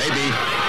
Maybe.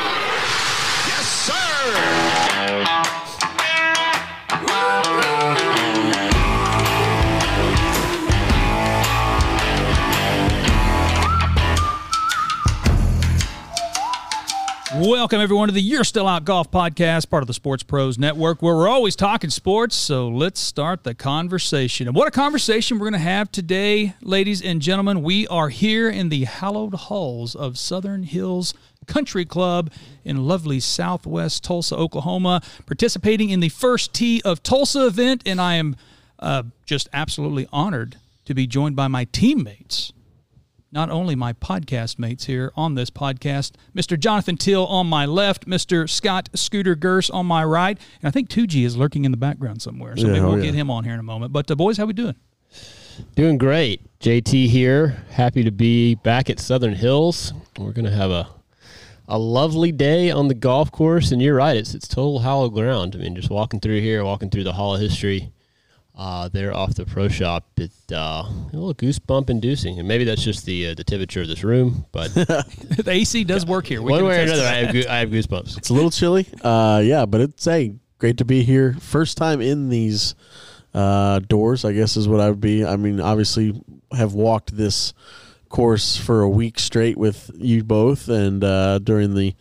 Welcome, everyone, to the You're Still Out Golf Podcast, part of the Sports Prose Network, where we're always talking sports. So let's start the conversation. And what a conversation we're going to have today, ladies and gentlemen. We are here in the hallowed halls of Southern Hills Country Club in lovely southwest Tulsa, Oklahoma, participating in the first tee of Tulsa event. And I am uh, just absolutely honored to be joined by my teammates not only my podcast mates here on this podcast, Mr. Jonathan Teal on my left, Mr. Scott Scooter Gers on my right, and I think 2G is lurking in the background somewhere. So Yeah, maybe oh, we'll yeah. get him on here in a moment. But uh, boys, how we doing? Doing great. JT here. Happy to be back at Southern Hills. We're going to have a a lovely day on the golf course and you're right, it's it's total hollow ground. I mean, just walking through here, walking through the Hall of History uh, there off the pro shop, it uh, a little goosebump inducing. And maybe that's just the uh, the temperature of this room, but the AC does work here. We one way or another, I have, goo- I have goosebumps. It's a little chilly. Uh, yeah, but it's hey, great to be here. First time in these uh, doors, I guess is what I would be. I mean, obviously, have walked this course for a week straight with you both, and uh, during the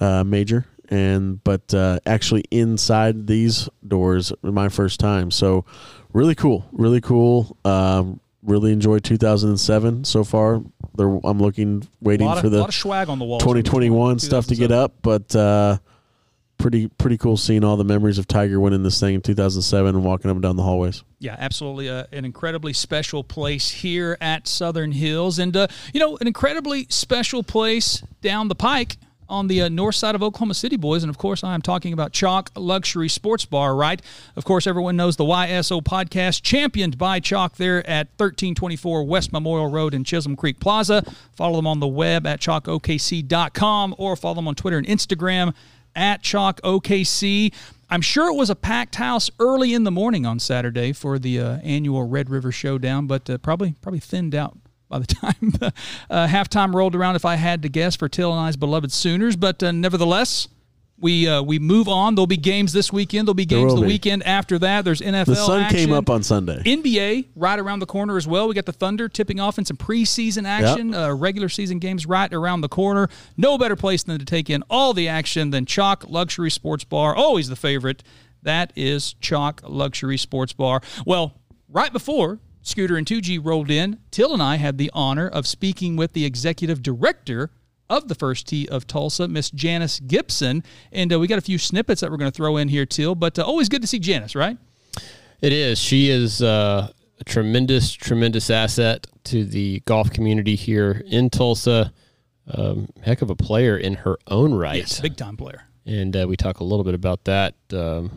uh, major, and but uh, actually inside these doors, my first time. So really cool, really cool. Um, really enjoyed 2007 so far. There, I'm looking, waiting for the lot of swag on the wall. 2021 stuff to get up, but uh, pretty pretty cool seeing all the memories of Tiger winning this thing in 2007 and walking up and down the hallways. Yeah, absolutely. Uh, an incredibly special place here at Southern Hills. And, uh, you know, an incredibly special place down the pike on the uh, north side of Oklahoma City, boys. And, of course, I'm talking about Chalk Luxury Sports Bar, right? Of course, everyone knows the YSO podcast, championed by Chalk there at 1324 West Memorial Road in Chisholm Creek Plaza. Follow them on the web at chalkokc.com or follow them on Twitter and Instagram at chalkokc. I'm sure it was a packed house early in the morning on Saturday for the uh, annual Red River Showdown, but uh, probably probably thinned out by the time the uh, halftime rolled around. If I had to guess, for Teal and I's beloved Sooners, but uh, nevertheless. We uh, we move on. There'll be games this weekend. There'll be games the be. weekend after that. There's NFL. The sun action. came up on Sunday. NBA right around the corner as well. We got the Thunder tipping off in some preseason action, uh, regular season games right around the corner. No better place than to take in all the action than Chalk Luxury Sports Bar. Always the favorite. That is Chalk Luxury Sports Bar. Well, right before Scooter and 2G rolled in, Teal and I had the honor of speaking with the executive director of the first tee of Tulsa, Miss Janice Gibson. And uh, we got a few snippets that we're going to throw in here, Teal. But uh, always good to see Janice, right? It is. She is uh, a tremendous, tremendous asset to the golf community here in Tulsa. Um, heck of a player in her own right. Yes, big time player. and uh, we talk a little bit about that um,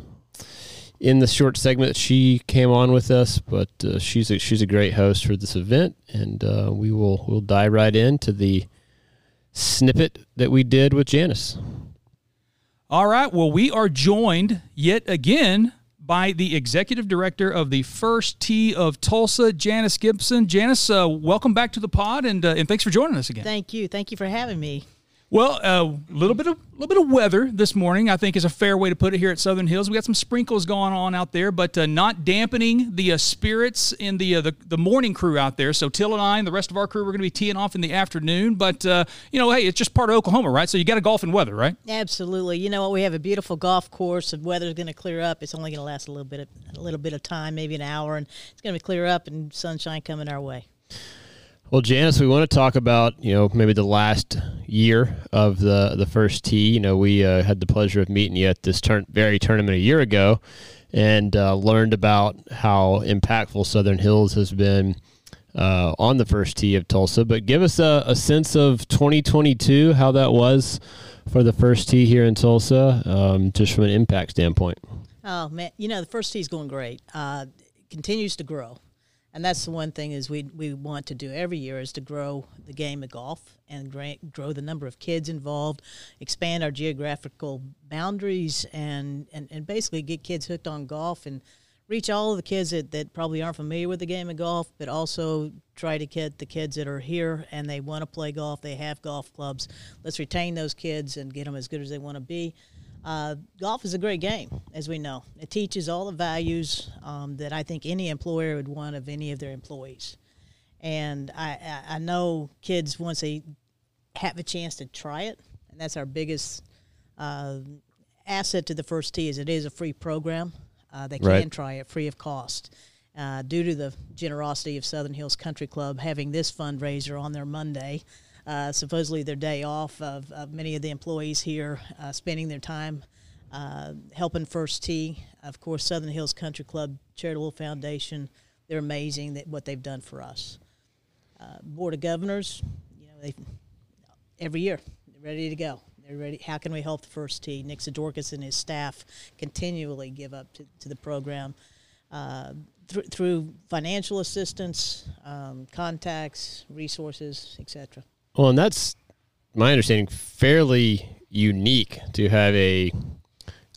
in the short segment she came on with us. But uh, she's a, she's a great host for this event, and uh, we will we'll dive right into the snippet that we did with Janice. All right. Well, we are joined yet again by the executive director of the First Tee of Tulsa, Janice Gibson. Janice, uh, welcome back to the pod, and uh, and thanks for joining us again. Thank you. Thank you for having me. Well, a little bit of little bit of weather this morning, I think, is a fair way to put it here at Southern Hills. We got some sprinkles going on out there, but uh, not dampening the uh, spirits in the, uh, the the morning crew out there. So Teal and I and the rest of our crew, we're going to be teeing off in the afternoon. But uh, you know, hey, it's just part of Oklahoma, right? So you got to golf in weather, right? Absolutely. You know what? We have a beautiful golf course. The weather's going to clear up. It's only going to last a little bit of a little bit of time, maybe an hour, and it's going to clear up and sunshine coming our way. Well, Janice, we want to talk about you know maybe the last year of the the first tee. You know, we uh, had the pleasure of meeting you at this turn very tournament a year ago, and uh, learned about how impactful Southern Hills has been uh, on the first tee of Tulsa. But give us a, a sense of 2022, how that was for the first tee here in Tulsa, um, just from an impact standpoint. Oh man, you know the first tee is going great. Uh, continues to grow, and that's the one thing is we we want to do every year is to grow the game of golf and grow the number of kids involved, expand our geographical boundaries, and and, and basically get kids hooked on golf and reach all of the kids that, that probably aren't familiar with the game of golf, but also try to get the kids that are here and they want to play golf. They have golf clubs. Let's retain those kids and get them as good as they want to be. Uh, golf is a great game, as we know. It teaches all the values um, that I think any employer would want of any of their employees. And I, I, know kids, once they have a chance to try it, and that's our biggest uh, asset to the first tee is it is a free program. Uh, they can Right. try it free of cost. Uh, due to the generosity of Southern Hills Country Club having this fundraiser on their Monday, uh, supposedly their day off of, of many of the employees here uh, spending their time uh, helping First Tee. Of course, Southern Hills Country Club Charitable Foundation, they're amazing that what they've done for us. Uh, Board of Governors, you know, they every year they're ready to go. They're ready. How can we help the First Tee? Nick Sidorakis and his staff continually give up to, to the program uh, through financial assistance, um, contacts, resources, etc. Well, and that's my understanding fairly unique to have a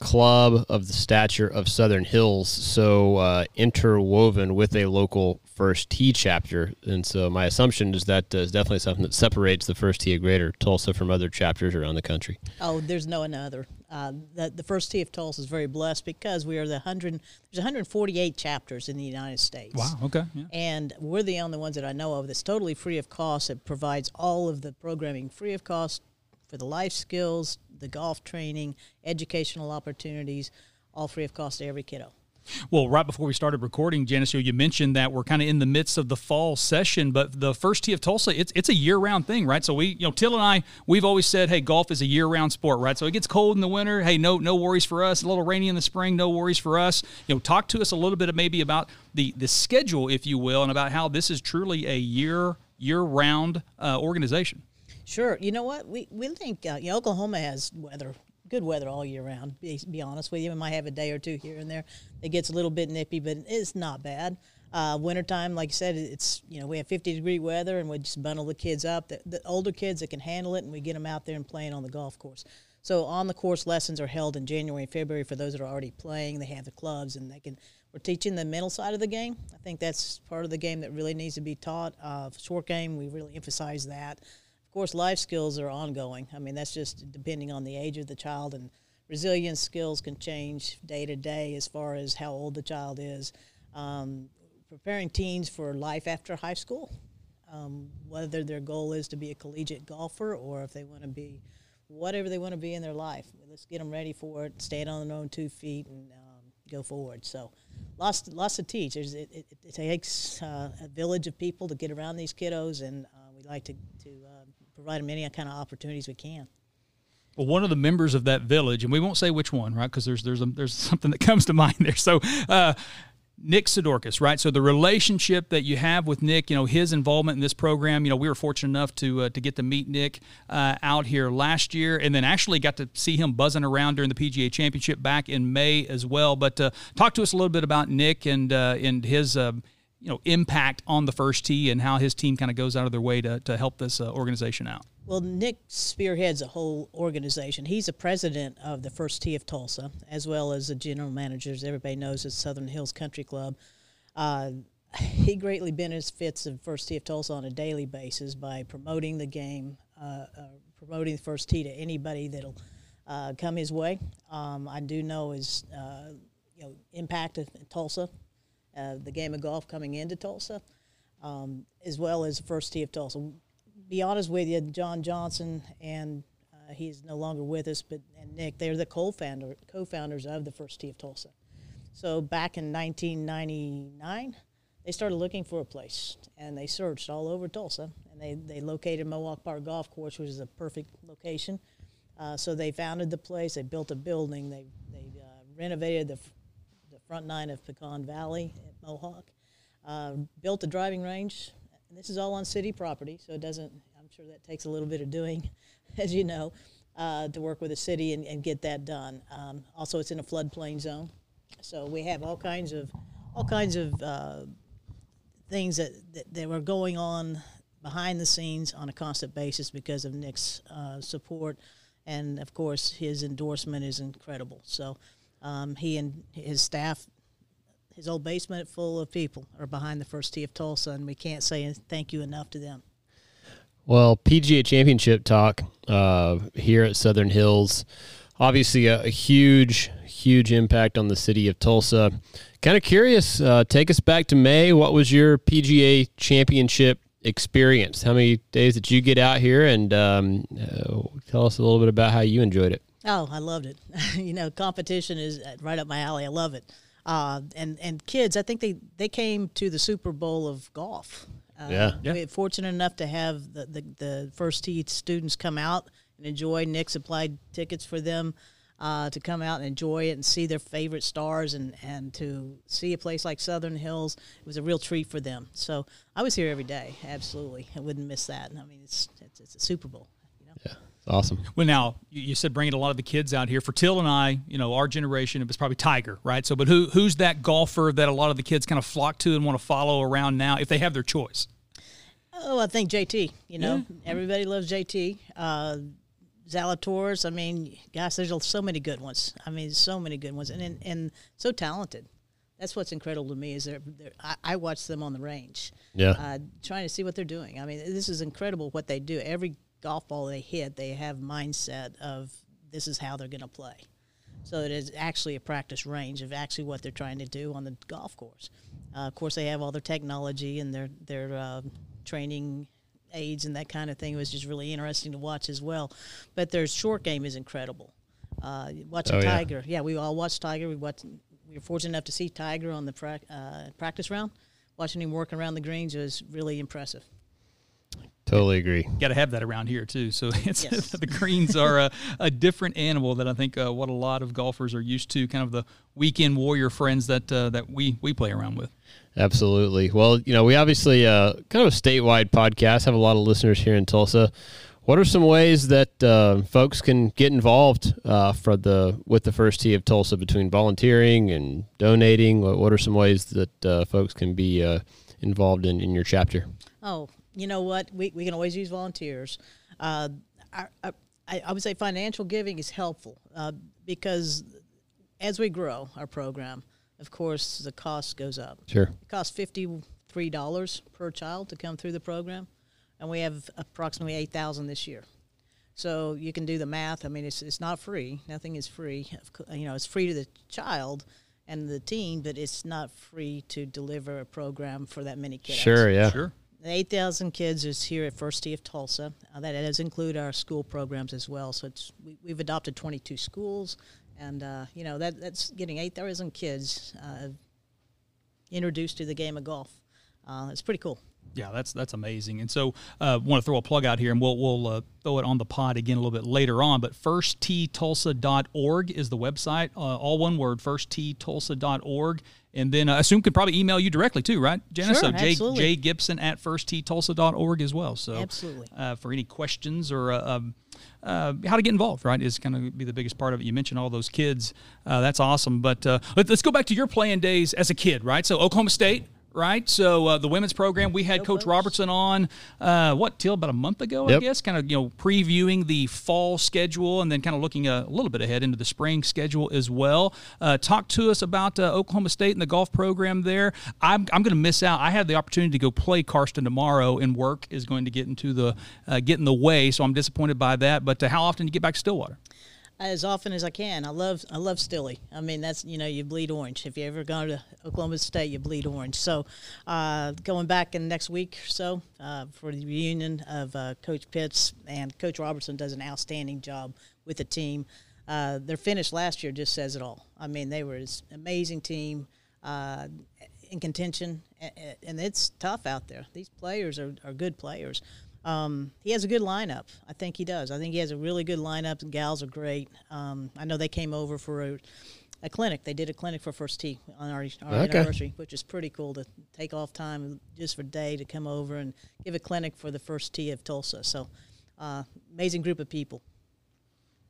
club of the stature of Southern Hills so uh, interwoven with a local First Tee chapter. And so my assumption is that uh, is definitely something that separates the First Tee of Greater Tulsa from other chapters around the country. Oh, there's no another. Uh, the, the First Tee of Tulsa is very blessed because we are the hundred. There's 148 chapters in the United States. Wow. Okay. Yeah. And we're the only ones that I know of that's totally free of cost. It provides all of the programming free of cost for the life skills, the golf training, educational opportunities, all free of cost to every kiddo. Well, right before we started recording, Janice, you mentioned that we're kind of in the midst of the fall session, but the first tee of Tulsa, it's it's a year round thing, right? So we, you know, Teal and I, we've always said, hey, golf is a year round sport, right? So it gets cold in the winter. Hey, no no worries for us. A little rainy in the spring, no worries for us. You know, talk to us a little bit of maybe about the the schedule, if you will, and about how this is truly a year year round uh, organization. Sure. You know what? We we think uh, Oklahoma has weather, good weather all year round. Be, be honest with you, we might have a day or two here and there. It gets a little bit nippy, but it's not bad. Uh, wintertime, like I said, it's you know we have 50 degree weather, and we just bundle the kids up. The, the older kids that can handle it, and we get them out there and playing on the golf course. So on the course lessons are held in January and February for those that are already playing. They have the clubs, and they can. We're teaching the mental side of the game. I think that's part of the game that really needs to be taught. Uh, short game, we really emphasize that. Of course, life skills are ongoing. I mean, that's just depending on the age of the child, and resilience skills can change day to day as far as how old the child is. Um, preparing teens for life after high school, um, whether their goal is to be a collegiate golfer or if they want to be whatever they want to be in their life. Let's get them ready for it, stand on their own two feet, and um, go forward. So, lots, lots to teach. It, it, it takes uh, a village of people to get around these kiddos, and uh, we like to, to uh, provide them any kind of opportunities we can. Well, one of the members of that village, and we won't say which one, right? Because there's there's a, there's something that comes to mind there. So, uh, Nick Sidorakis, right? So the relationship that you have with Nick, you know, his involvement in this program, you know, we were fortunate enough to uh, to get to meet Nick uh, out here last year, and then actually got to see him buzzing around during the PGA Championship back in May as well. But uh, talk to us a little bit about Nick and uh, and his. You know, impact on the first tee and how his team kind of goes out of their way to, to help this uh, organization out. Well, Nick spearheads a whole organization. He's a president of the First Tee of Tulsa, as well as the general manager, as everybody knows, at Southern Hills Country Club. Uh, he greatly benefits the First Tee of Tulsa on a daily basis by promoting the game, uh, uh, promoting the First Tee to anybody that'll uh, come his way. Um, I do know his uh, you know impact of Tulsa, uh, the game of golf coming into Tulsa, um, as well as First Tee of Tulsa be honest with you, John Johnson and uh, he's no longer with us, but and Nick, they're the co-founder, co-founders of the First Tee of Tulsa. So back in 1999, they started looking for a place, and they searched all over Tulsa, and they, they located Mohawk Park Golf Course, which is a perfect location. Uh, so they founded the place. They built a building. They they uh, renovated the front nine of Pecan Valley at Mohawk. Uh, built a driving range. And this is all on city property, so it doesn't. I'm sure that takes a little bit of doing, as you know, uh, to work with the city and, and get that done. Um, also, it's in a floodplain zone, so we have all kinds of all kinds of uh, things that, that that were going on behind the scenes on a constant basis because of Nick's uh, support, and of course his endorsement is incredible. So um, he and his staff his old basement full of people are behind the first tee of Tulsa, and we can't say thank you enough to them. Well, PGA Championship talk uh, here at Southern Hills. Obviously, a, a, huge, huge impact on the city of Tulsa. Kind of curious, uh, take us back to May. What was your PGA Championship experience? How many days did you get out here? And um, uh, tell us a little bit about how you enjoyed it. Oh, I loved it. you know, competition is right up my alley. I love it. Uh, and and kids, I think they they came to the Super Bowl of golf. Uh, yeah. yeah. We're fortunate enough to have the, the, the first tee students come out and enjoy. Nick supplied tickets for them uh, to come out and enjoy it and see their favorite stars and, and to see a place like Southern Hills. It was a real treat for them. So I was here every day. Absolutely. I wouldn't miss that. I mean, it's, it's, it's a Super Bowl. You know? Yeah. Awesome. Well, now you said bringing a lot of the kids out here. For Teal and I, you know, our generation, it was probably Tiger, right? So, but who who's that golfer that a lot of the kids kind of flock to and want to follow around now if they have their choice? Oh, I think JT. You know, yeah. everybody loves JT. Uh, Zalatoris. I mean, gosh, there's so many good ones. I mean, so many good ones, and and, and so talented. That's what's incredible to me is they're, they're I, I, watch them on the range. Yeah. Uh, trying to see what they're doing. I mean, this is incredible what they do. Every golf ball they hit, they have mindset of this is how they're going to play. So it is actually a practice range of actually what they're trying to do on the golf course. Uh, of course, they have all their technology and their their uh, training aids and that kind of thing. It was just really interesting to watch as well. But their short game is incredible. Uh, watching oh. Tiger, yeah, we all watched Tiger. We watched. We were fortunate enough to see Tiger on the pra- uh, practice round. Watching him work around the greens was really impressive. Totally agree. Got to have that around here too. So it's yes. the greens are a, a, different animal that I think uh, what a lot of golfers are used to. Kind of the weekend warrior friends that uh, that we we play around with. Absolutely. Well, you know, we obviously uh, kind of a statewide podcast. Have a lot of listeners here in Tulsa. What are some ways that uh, folks can get involved uh, for the with the first tee of Tulsa between volunteering and donating? What, what are some ways that uh, folks can be uh, involved in, in your chapter? Oh, you know what? We, we can always use volunteers. Uh, I, I, I, would say financial giving is helpful uh, because as we grow our program, of course, the cost goes up. Sure. It costs $53 per child to come through the program, and we have approximately 8000 this year. So you can do the math. I mean, it's, it's not free. Nothing is free. You know, it's free to the child and the team, but it's not free to deliver a program for that many kids. Sure, yeah. Sure. The 8,000 kids is here at First Tee of Tulsa. Uh, that does include our school programs as well. So it's we, have adopted 22 schools, and uh, you know that that's getting 8,000 kids uh, introduced to the game of golf. Uh, it's pretty cool. Yeah, that's that's amazing. And so, uh, want to throw a plug out here, and we'll we'll uh, throw it on the pod again a little bit later on. But firstteetulsa.org is the website, uh, all one word, firstteetulsa.org. And then uh, I assume could probably email you directly too, right, Janice? Sure, so Jay, absolutely. Jay Gibson at firstteetulsa.org as well. So absolutely. Uh, for any questions or uh, um, uh, how to get involved, right, is going to be the biggest part of it. You mentioned all those kids. Uh, that's awesome. But uh, let, us go back to your playing days as a kid, right? So Oklahoma State, right? So uh, the women's program, we had Coach Robertson on uh, what till about a month ago, yep. I guess, kind of you know previewing the fall schedule and then kind of looking a, little bit ahead into the spring schedule as well. Uh, talk to us about uh, Oklahoma State and the golf program there. I'm, I'm going to miss out. I had the opportunity to go play Karsten tomorrow, and work is going to get into the uh, get in the way, so I'm disappointed by that. But uh, how often do you get back to Stillwater? As often as I can. I love I love Stilley. I mean that's you know you bleed orange. If you ever go to Oklahoma State, you bleed orange. So uh, going back in next week or so uh, for the reunion of uh, Coach Pitts and Coach Robertson does an outstanding job with the team. Uh, their finish last year just says it all. I mean they were an amazing team uh, in contention, and it's tough out there. These players are, are good players. Um, he has a good lineup. I think he does. I think he has a really good lineup. The gals are great. Um, I know they came over for a, a, clinic. They did a clinic for First Tee on our, our okay. anniversary, which is pretty cool to take off time just for a day to come over and give a clinic for the First Tee of Tulsa. So, uh, amazing group of people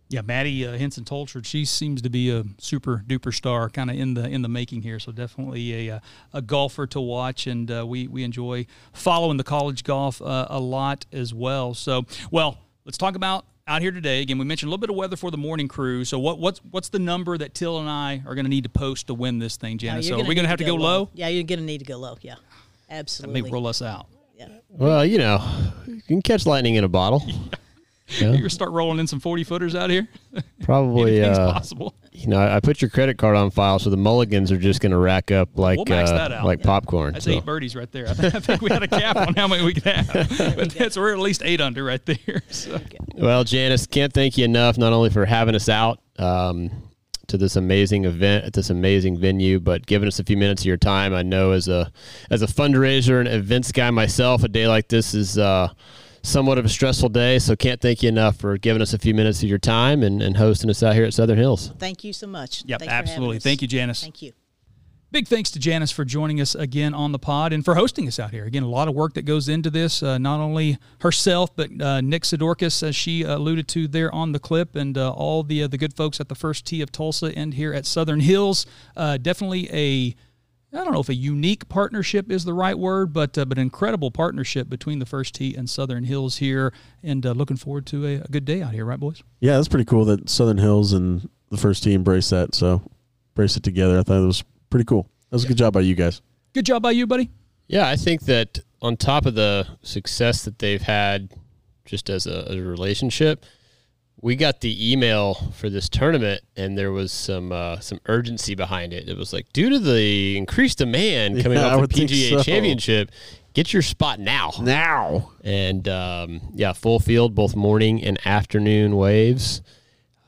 yeah, Maddie uh, Hinson Tolchard, she seems to be a super duper star, kind of in the in the making here. So definitely a uh, a golfer to watch, and uh, we we enjoy following the college golf uh, a lot as well. So well, let's talk about out here today. Again, we mentioned a little bit of weather for the morning crew. So what what's what's the number that Teal and I are going to need to post to win this thing, Janice? you're so are we going to have to go low? Yeah, you're going to need to go low. Yeah, That absolutely. may roll us out. yeah. Well, you know, you can catch lightning in a bottle. You're going to start rolling in some 40 footers out here? Probably, uh, possible. you know, I put your credit card on file, so the mulligans are just going to rack up like We'll uh, like popcorn. That's so. eight birdies right there. I, th- I think we had a cap on how many we could have. But that's, we're at least eight under right there. So. Well, Janice, can't thank you enough not only for having us out um, to this amazing event at this amazing venue, but giving us a few minutes of your time. I know as a as a fundraiser and events guy myself, a day like this is uh, somewhat of a stressful day. So can't thank you enough for giving us a few minutes of your time and, and hosting us out here at Southern Hills. Thank you so much. Yep, Thanks absolutely. Thank you, Janice. Thank you. Big thanks to Janice for joining us again on the pod and for hosting us out here. Again, a lot of work that goes into this. Uh, not only herself, but uh, Nick Sidorakis, as she alluded to there on the clip, and uh, all the uh, the good folks at the First Tee of Tulsa and here at Southern Hills. Uh, definitely a I don't know if a unique partnership is the right word, but uh, but an incredible partnership between the First Tee and Southern Hills here, and uh, looking forward to a, a good day out here, right, boys? Yeah, that's pretty cool that Southern Hills and the first Tee embrace that. So brace it together. I thought it was pretty cool. That was a good job by you guys. Good job by you, buddy. Yeah, I think that on top of the success that they've had just as a, as a relationship, we got the email for this tournament and there was some uh, some urgency behind it. It was like due to the increased demand coming Yeah, I off the PGA so. Championship, get your spot now. Now. And um, yeah, full field, both morning and afternoon waves.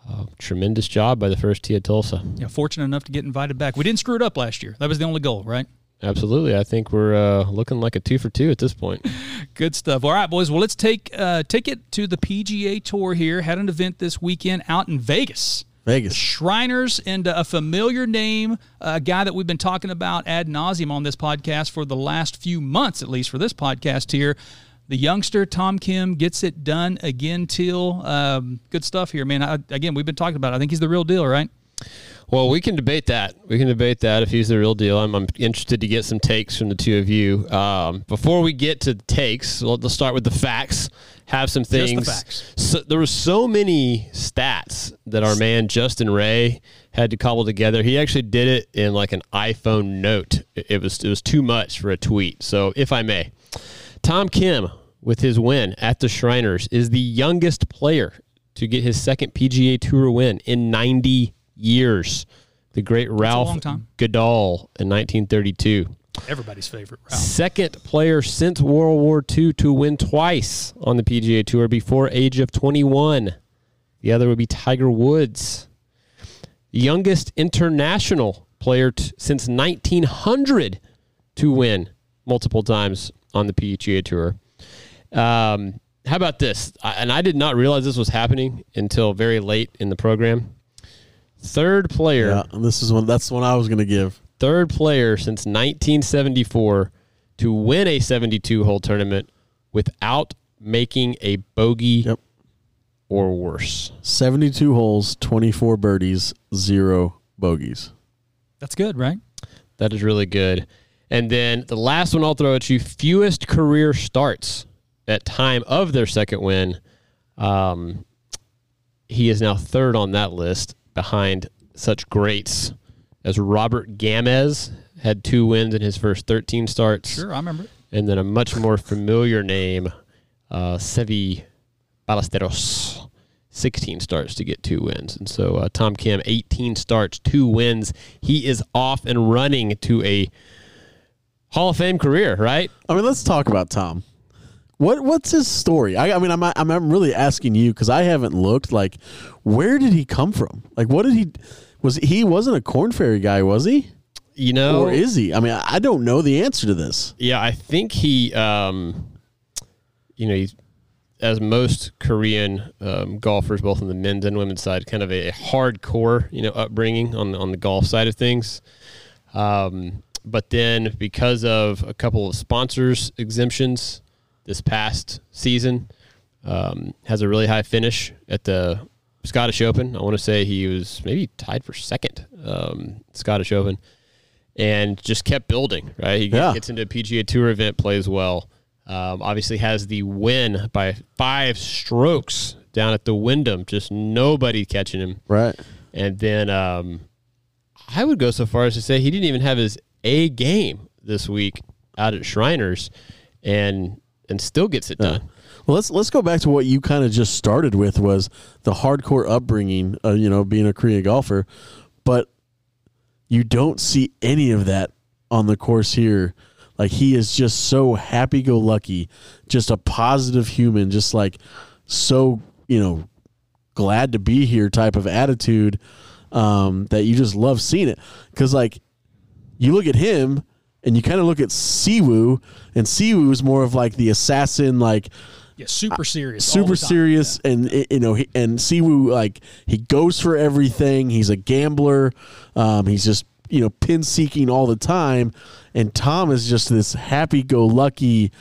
Uh, tremendous job by the first tee at Tulsa. Yeah, fortunate enough to get invited back. We didn't screw it up last year. That was the only goal, right? Absolutely, I think we're uh, looking like a two for two at this point. Good stuff. All right, boys. Well, let's take uh, take it to the PGA Tour here. Had an event this weekend out in Vegas. Vegas. Shriners and a familiar name, a guy that we've been talking about ad nauseum on this podcast for the last few months, at least for this podcast here. The youngster Tom Kim gets it done again. Teal um, good stuff here, man. I, again, we've been talking about. It. I think he's the real deal, right? Well, we can debate that. We can debate that if he's the real deal. I'm, I'm interested to get some takes from the two of you. Um, before we get to the takes, let's start with the facts. Have some the things. facts. So, there were so many stats that our man Justin Ray had to cobble together. He actually did it in like an iPhone note. It, it was it was too much for a tweet. So, if I may, Tom Kim with his win at the Shriners is the youngest player to get his second PGA Tour win in 90 years. The great Ralph. Guldahl in 1932. Everybody's favorite. Ralph. Second player since World War II to win twice on the PGA Tour before age of 21. The other would be Tiger Woods. Youngest international player t- since 1900 to win multiple times on the PGA Tour. Um, how about this? I, and I did not realize this was happening until very late in the program. Third player Yeah, and this is one. That's the one I was going to give. third player since 1974 to win a 72 hole tournament without making a bogey Yep. or worse. Seventy-two holes, twenty-four birdies, zero bogeys. That's good, right? That is really good. And then the last one I'll throw at you fewest career starts at time of their second win. Um, he is now third on that list behind such greats as Robert Gamez had two wins in his first 13 starts. Sure, I remember. and then a much more familiar name, uh, Seve Ballesteros. 16 starts to get two wins. And so uh, Tom Kim, 18 starts, two wins. He is off and running to a Hall of Fame career, right? I mean, let's talk about Tom. What what's his story? I, I mean, I'm I'm, I'm really asking you because I haven't looked. Like, where did he come from? Like, what did he? Was he wasn't a Korn Ferry guy, was he? You know, Or is he? I mean, I don't know the answer to this. Yeah, I think he, um, you know, he's, as most Korean um, golfers, both on the men's and women's side, kind of a hardcore, you know, upbringing on on the golf side of things. Um, but then, because of a couple of sponsors exemptions this past season, um, has a really high finish at the Scottish Open. I want to say he was maybe tied for second um, Scottish Open and just kept building. Right, he Yeah. gets into a PGA Tour event, plays well. Um, obviously, has the win by five strokes down at the Wyndham, just nobody catching him. Right. And then um, I would go so far as to say he didn't even have his A game this week out at Shriners, and and still gets it done. Well, let's let's go back to what you kind of just started with was the hardcore upbringing, uh, you know, being a Korean golfer, but you don't see any of that on the course here. Like he is just so happy-go-lucky, just a positive human, just like so you know glad to be here type of attitude um, that you just love seeing it. Because like you look at him and you kind of look at Siwoo, and Siwoo is more of like the assassin, like Yeah, super serious. all super serious and you know he, and Siwoo like he goes for everything. He's a gambler. Um, he's just you know pin seeking all the time. And Tom is just this happy go lucky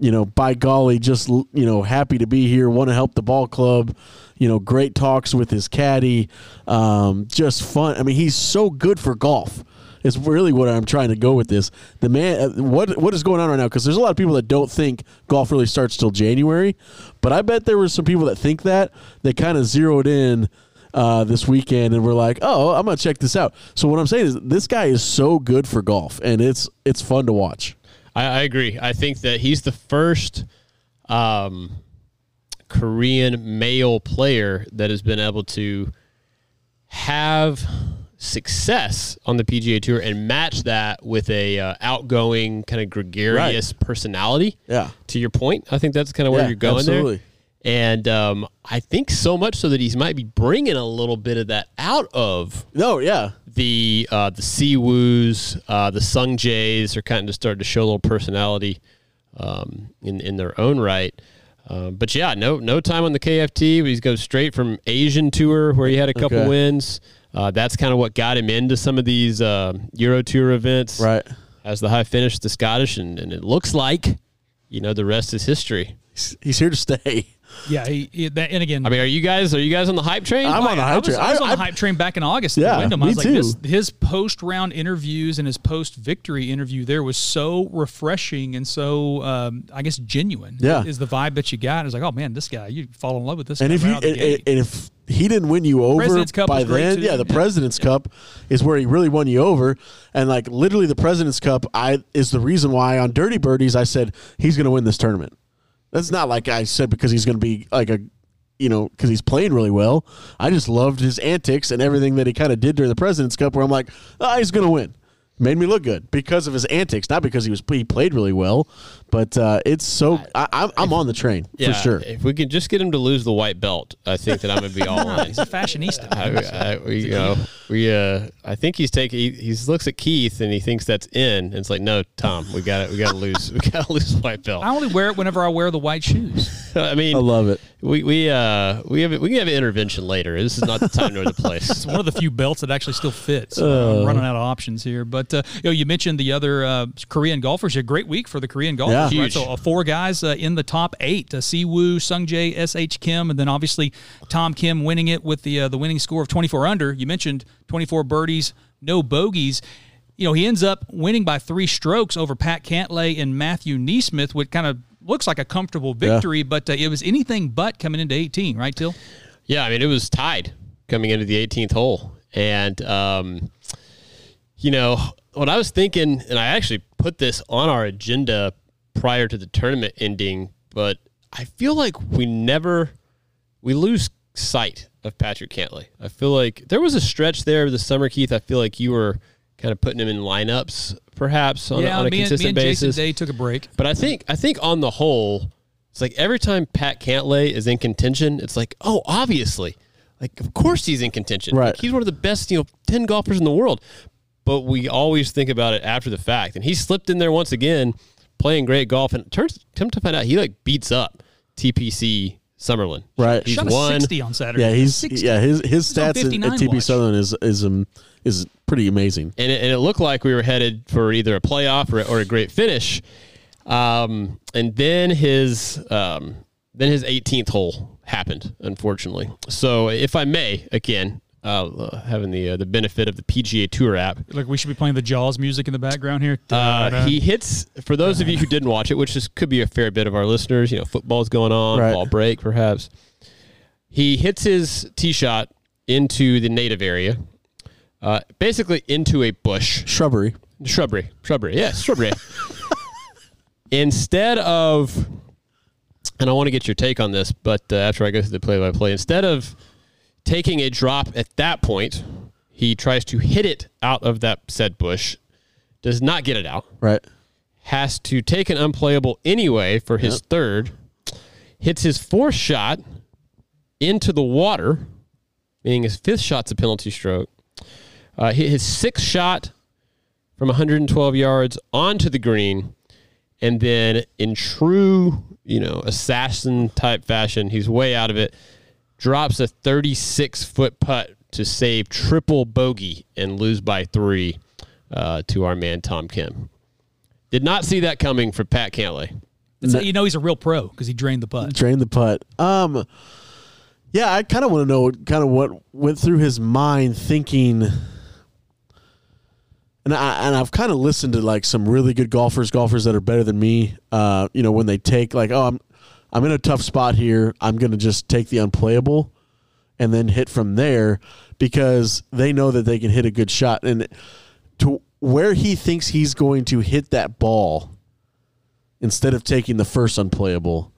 you know by golly just you know happy to be here want to help the ball club you know great talks with his caddy. Um, just fun. I mean he's so good for golf is really what I'm trying to go with this. The man, uh, what what is going on right now? Because there's a lot of people that don't think golf really starts till January, but I bet there were some people that think that they kind of zeroed in uh, this weekend and were like, "Oh, I'm gonna check this out." So what I'm saying is, this guy is so good for golf, and it's it's fun to watch. I, I agree. I think that he's the first um, Korean male player that has been able to have success on the PGA Tour and match that with a uh, outgoing kind of gregarious personality. Yeah. To your point, I think that's kind of where Yeah, you're going absolutely. there. And um, I think so much so that he might be bringing a little bit of that out of No, yeah, the uh, the Siwoos, uh, the Sungjaes are kind of starting to show a little personality um, in in their own right. Um, but yeah, no no time on the KFT. He go straight from Asian tour where he had a couple Okay. wins. Uh, that's kind of what got him into some of these uh, Euro Tour events. right. As the high finish, the Scottish, and, and it looks like, you know, the rest is history. He's, he's here to stay. Yeah, he, he- that, and again, I mean, are you guys are you guys on the hype train? I'm on the I hype was, train. I was on the hype train back in August. Yeah, at Wyndham. I me was like, this, too. his post round interviews and his post victory interview there was so refreshing and so, um, I guess, genuine. Yeah. is the vibe that you got. It's like, oh man, this guy, you fall in love with this. And guy if right you out the and, gate. and if he didn't win you over President's Cup by then, yeah, the Yeah. President's Cup is where he really won you over. And like literally, the President's Cup, I is the reason why on Dirty Birdies I said he's going to win this tournament. That's not like I said because he's going to be like a, you know, because he's playing really well. I just loved his antics and everything that he kind of did during the President's Cup. Where I'm like, ah, he's going to win. Made me look good because of his antics, not because he was he played really well. But uh, it's so I, I'm I'm on the train yeah, for sure. If we can just get him to lose the white belt, I think that I'm gonna be all in. he's a fashionista. I, I, we, you know, we, uh, I think he's taking. He, he looks at Keith and he thinks that's in. And it's like, no, Tom, we got to We got to lose. We got to lose the white belt. I only wear it whenever I wear the white shoes. I mean, I love it. we we uh we have we can have an intervention later. This is not the time nor the place. It's one of the few belts that actually still fits. So I'm running out of options here. But uh, you know, you mentioned the other uh, Korean golfers. A great week for the Korean golfers. Yeah. Right? Huge. So uh, four guys uh, in the top eight: uh, Siwoo, Sungjae, S.H. Kim, and then obviously Tom Kim winning it with the uh, the winning score of 24 under. You mentioned 24 birdies, no bogeys. You know, he ends up winning by three strokes over Pat Cantlay and Matthew NeSmith, which kind of looks like a comfortable victory, but uh, it was anything but coming into 18, right, Teal? Yeah, I mean, it was tied coming into the 18th hole. And, um, you know, what I was thinking, and I actually put this on our agenda prior to the tournament ending, but I feel like we never, we lose sight of Patrick Cantlay. I feel like there was a stretch there the summer, Keith. I feel like you were kind of putting him in lineups, perhaps on, a, on a me and, me consistent and basis. Jason Day took a break. But I think I think on the whole, it's like every time Pat Cantlay is in contention, it's like, oh, obviously, like of course he's in contention. Right. Like, he's one of the best, you know, ten golfers in the world. But we always think about it after the fact, and he slipped in there once again, playing great golf, and it turns come to find out he like beats up TPC Summerlin. Right. He's Shot a won. 60 on Saturday. Yeah, he's 60. yeah his his He's on stats at, 59 at TP watch. Southern is is um is pretty amazing. and it, and it looked like we were headed for either a playoff or, or a great finish. Um, and then his um, then his 18th hole happened, unfortunately. So, if I may, again, uh, having the uh, the benefit of the PGA Tour app, Like we should be playing the Jaws music in the background here. uh, he hits for those of you who didn't watch it, which is, could be a fair bit of our listeners. You know, football's going on, Right. fall break, perhaps. He hits his tee shot into the native area, uh, basically into a bush. Shrubbery. Shrubbery. Shrubbery. Yes, shrubbery. instead of, and I want to get your take on this, but uh, after I go through the play by play, instead of taking a drop at that point, he tries to hit it out of that said bush, does not get it out, Right. has to take an unplayable anyway for his third, hits his fourth shot into the water, meaning his fifth shot's a penalty stroke. Uh, hit his sixth shot from 112 yards onto the green, and then in true, you know, assassin type fashion, he's way out of it. Drops a 36 foot putt to save triple bogey and lose by three uh, to our man Tom Kim. Did not see that coming for Pat Cantlay. That's how you know he's a real pro because he drained the putt. Drain the putt. Um, yeah, I kind of want to know kind of what went through his mind thinking. And I and I've kind of listened to like some really good golfers, golfers that are better than me. Uh, you know, when they take like, oh, I'm I'm in a tough spot here. I'm gonna just take the unplayable, and then hit from there because they know that they can hit a good shot. And to where he thinks he's going to hit that ball, instead of taking the first unplayable,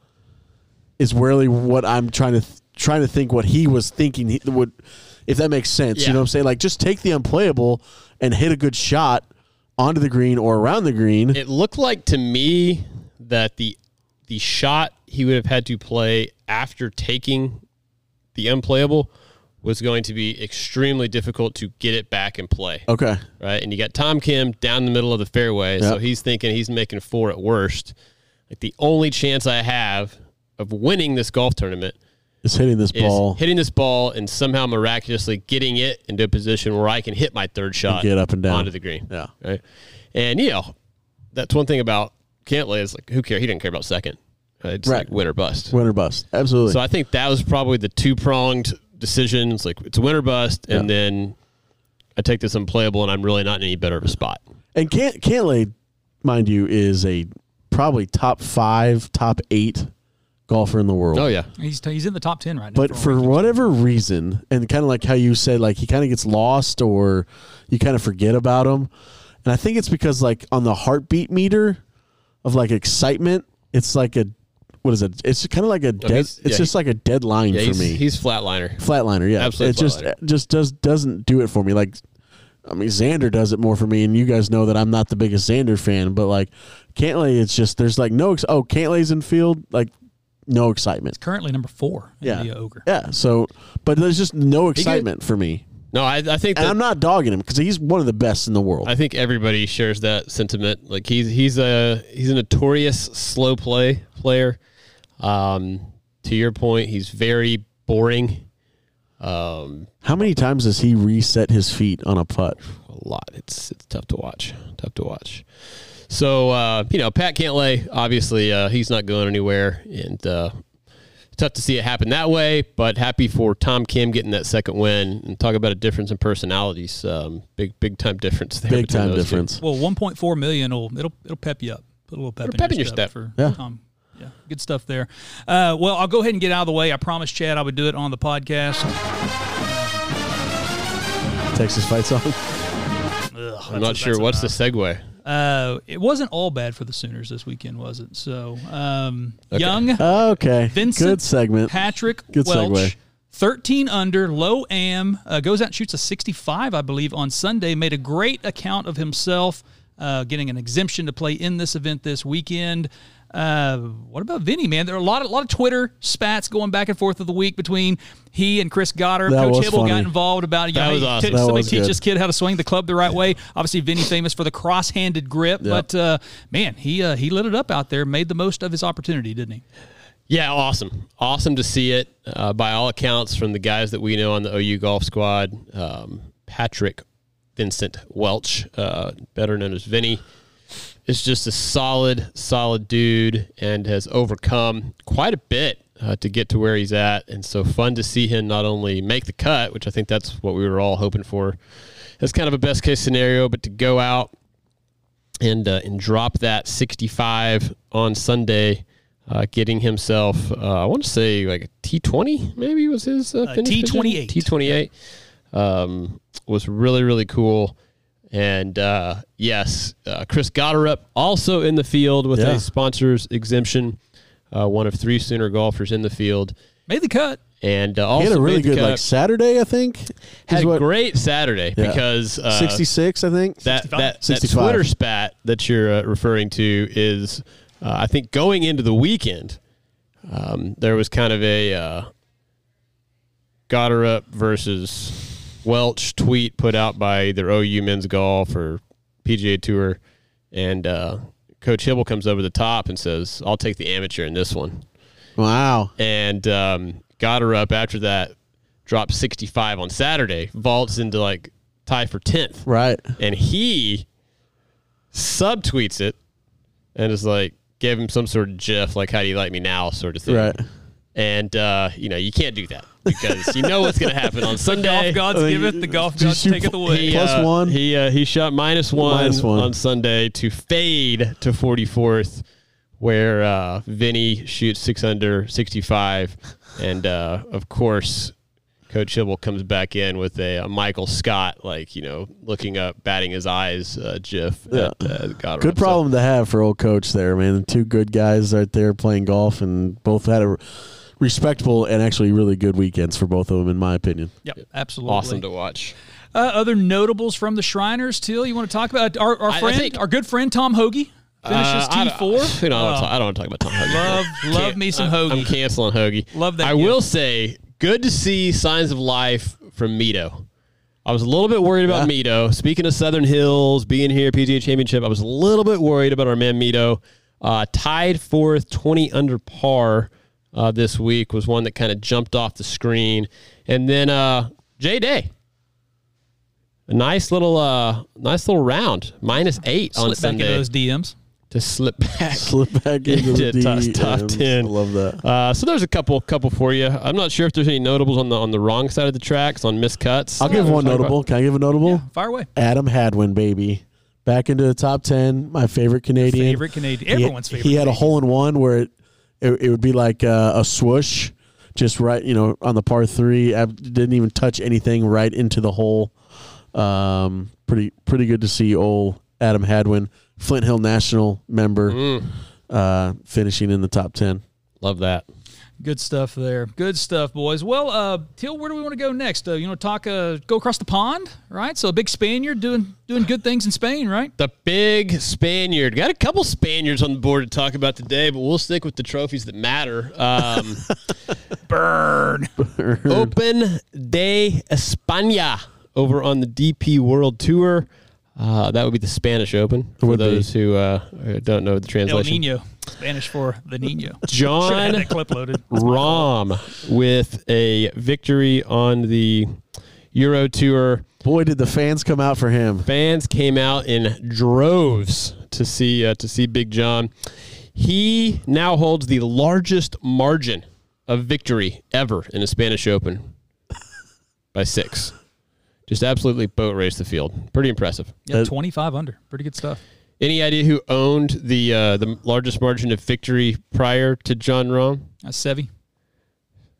is really what I'm trying to th- trying to think what he was thinking he would if that makes sense. Yeah. You know what I'm saying? Like just take the unplayable and hit a good shot onto the green or around the green. It looked like to me that the the shot he would have had to play after taking the unplayable was going to be extremely difficult to get it back and play. okay. Right. And you got Tom Kim down the middle of the fairway. So he's thinking he's making four at worst. Like the only chance I have of winning this golf tournament Is hitting this is ball. hitting this ball and somehow miraculously getting it into a position where I can hit my third shot get up and down. onto the green. Yeah. Right. And you know, that's one thing about Cantlay is like who cares? He didn't care about second. It's Right. like win or bust. Win or bust. Absolutely. So I think that was probably the two pronged decision. It's like it's win or bust, and Yeah. then I take this unplayable, and I'm really not in any better of a spot. and Cant Cantlay, mind you, is a probably top five, top eight golfer in the world. Oh yeah, He's he's in the top ten right now. But for whatever reason, and kind of like how you said, like he kind of gets lost or you kind of forget about him. And I think it's because like on the heartbeat meter of like excitement, it's like a what is it? It's kind of like a dead. he's- It's yeah, just like a dead line yeah, for he's, me. he's flatliner. Flatliner, yeah. Absolute it just flatliner. just does doesn't do it for me. Like, I mean, Xander does it more for me, and you guys know that I'm not the biggest Xander fan, but like Cantlay, it's just there's like no ex- oh Cantlay's in field, like no excitement. currently number four in Yeah, the ogre. yeah. So, but there's just no excitement for me, No, I, I think and that I'm not dogging him because he's one of the best in the world. I think everybody shares that sentiment. Like he's he's a he's a notorious slow play player. Um, to your point, he's very boring. Um, How many times does he reset his feet on a putt? a lot. It's it's tough to watch. Tough to watch. So uh, you know, Pat Cantlay, obviously, uh, he's not going anywhere, and uh, tough to see it happen that way. But happy for Tom Kim getting that second win, and talk about a difference in personalities. Um, big big time difference there. Big time those two. difference. Well, 1.4 million will it'll it'll pep you up. Put a little pep, Put a in, pep your in your step, step. for Yeah. Tom. Yeah, good stuff there. Uh, well, I'll go ahead and get out of the way. I promised Chad I would do it on the podcast. Texas fight song. Ugh, I'm not sure what's the segue. Uh, it wasn't all bad for the Sooners this weekend, was it? So, um, Okay. young Okay, Vincent good segment. Patrick Good Welch, segue. 13 under, low am, uh, goes out and shoots a 65, I believe, on Sunday. Made a great account of himself, uh, getting an exemption to play in this event this weekend. Uh, what about Vinny, man? There are a lot, of, a lot of Twitter spats going back and forth of the week between he and Chris Gotterup. That Coach was Hybl got involved about you That know, was awesome. t- That somebody was teach good. this kid how to swing the club the right way. Obviously, Vinny famous for the cross-handed grip, but uh, man, he uh, he lit it up out there, made the most of his opportunity, didn't he? Yeah, awesome. Awesome to see it. Uh, by all accounts, from the guys that we know on the OU golf squad, um, Patrick Vincent Welch, uh, better known as Vinny, is just a solid, solid dude and has overcome quite a bit uh, to get to where he's at. And so fun to see him not only make the cut, which I think that's what we were all hoping for. That's kind of a best case scenario, but to go out and uh, and drop that 65 on Sunday uh, getting himself, uh, I want to say like a T20 maybe was his uh, Uh, finish T28. T28 um, was really, really cool. And uh, yes, uh, Chris Gotterup also in the field with Yeah. a sponsors exemption, uh, one of three Sooner golfers in the field. Made the cut. And uh, He also had a really good cut. like Saturday, I think. is had a what- great Saturday Yeah. because uh, 66, I think. that 65? that, that Twitter spat that you're uh, referring to is, uh, I think, going into the weekend, um, there was kind of a uh, Gotterup versus Welch tweet put out by either OU Men's Golf or PGA Tour, and uh, Coach Hybl comes over the top and says, "I'll take the amateur in this one." Wow. and um, got her up after that. Dropped 65 on Saturday, vaults into like tie for 10th, Right. and he subtweets it and is like, gave him some sort of gif, like "How do you like me now?" sort of thing. Right. And uh, you know you can't do that because you know what's going to happen on Golf Sunday. gods Uh, giveth, the golf did gods you taketh pl- away. He, Plus uh, one. He uh, he shot minus one, Minus one. on Sunday to fade to 44th, where uh, Vinny shoots six under 65, and uh, of course, Coach Hybl comes back in with a, a Michael Scott, like you know, looking up, batting his eyes, uh, GIF. Yeah. At, uh, Gotterup. Good So- problem to have for old coach there, man. Two good guys right there playing golf, and both had a respectable and actually really good weekends for both of them, in my opinion. Yep, absolutely. awesome to watch. Uh, other notables from the Shriners, Till, you want to talk about our, our I- I friend, think- our good friend Tom Hoge finishes Uh, I T don't- four. You know, I don't, I don't want to talk about Tom Hoge. Love- love me some I- I'm canceling Hoge. Love that I gift. will say, good to see signs of life from Mito. I was a little bit worried about Mito. Speaking of Southern Hills, being here, PGA Championship, I was a little bit worried about our man Mito. Uh, tied fourth, 20 under par uh, this week was one that kind of jumped off the screen. And then uh, Jay Day. A nice little, uh, nice little round, minus eight on Slip back into Sunday those DMs. to slip back. Slip back into the Into top- top 10. I love that. Uh, so there's a couple, couple for you. I'm not sure if there's any notables on the on the wrong side of the tracks on miscuts. I'll give one Talk about- notable. Can I give a notable? Fire away. Adam Hadwin, baby. Back into the top 10. My favorite Canadian. Favorite Canadian. He- Everyone's favorite. He had a hole in one where it, it, it would be like uh, a swoosh, just right, you know, on the par three. I didn't even touch anything right into the hole. Um, pretty pretty good to see old Adam Hadwin, Flint Hill National member, Mm. uh, finishing in the top 10. Love that. Good stuff there. Good stuff, boys. Well, uh, Till, where do we want to go next? Uh, you want to talk? Uh, go across the pond, right? So a big Spaniard doing doing good things in Spain, right? The big Spaniard. Got a couple Spaniards on the board to talk about today, but we'll stick with the trophies that matter. Um, Burn. Open de España over on the DP World Tour. Uh, that would be the Spanish Open for Would be. those who uh, don't know the El translation. Nino, Spanish for the Nino. John had clip loaded. Rahm with a victory on the Euro Tour. Boy, did the fans come out for him. Fans came out in droves to see uh, to see Big John. He now holds the largest margin of victory ever in a Spanish Open by six. Just absolutely boat race the field. Pretty impressive. Yeah, Uh, twenty five under. Pretty good stuff. Any idea who owned the uh, the largest margin of victory prior to Jon Rahm? That's Seve.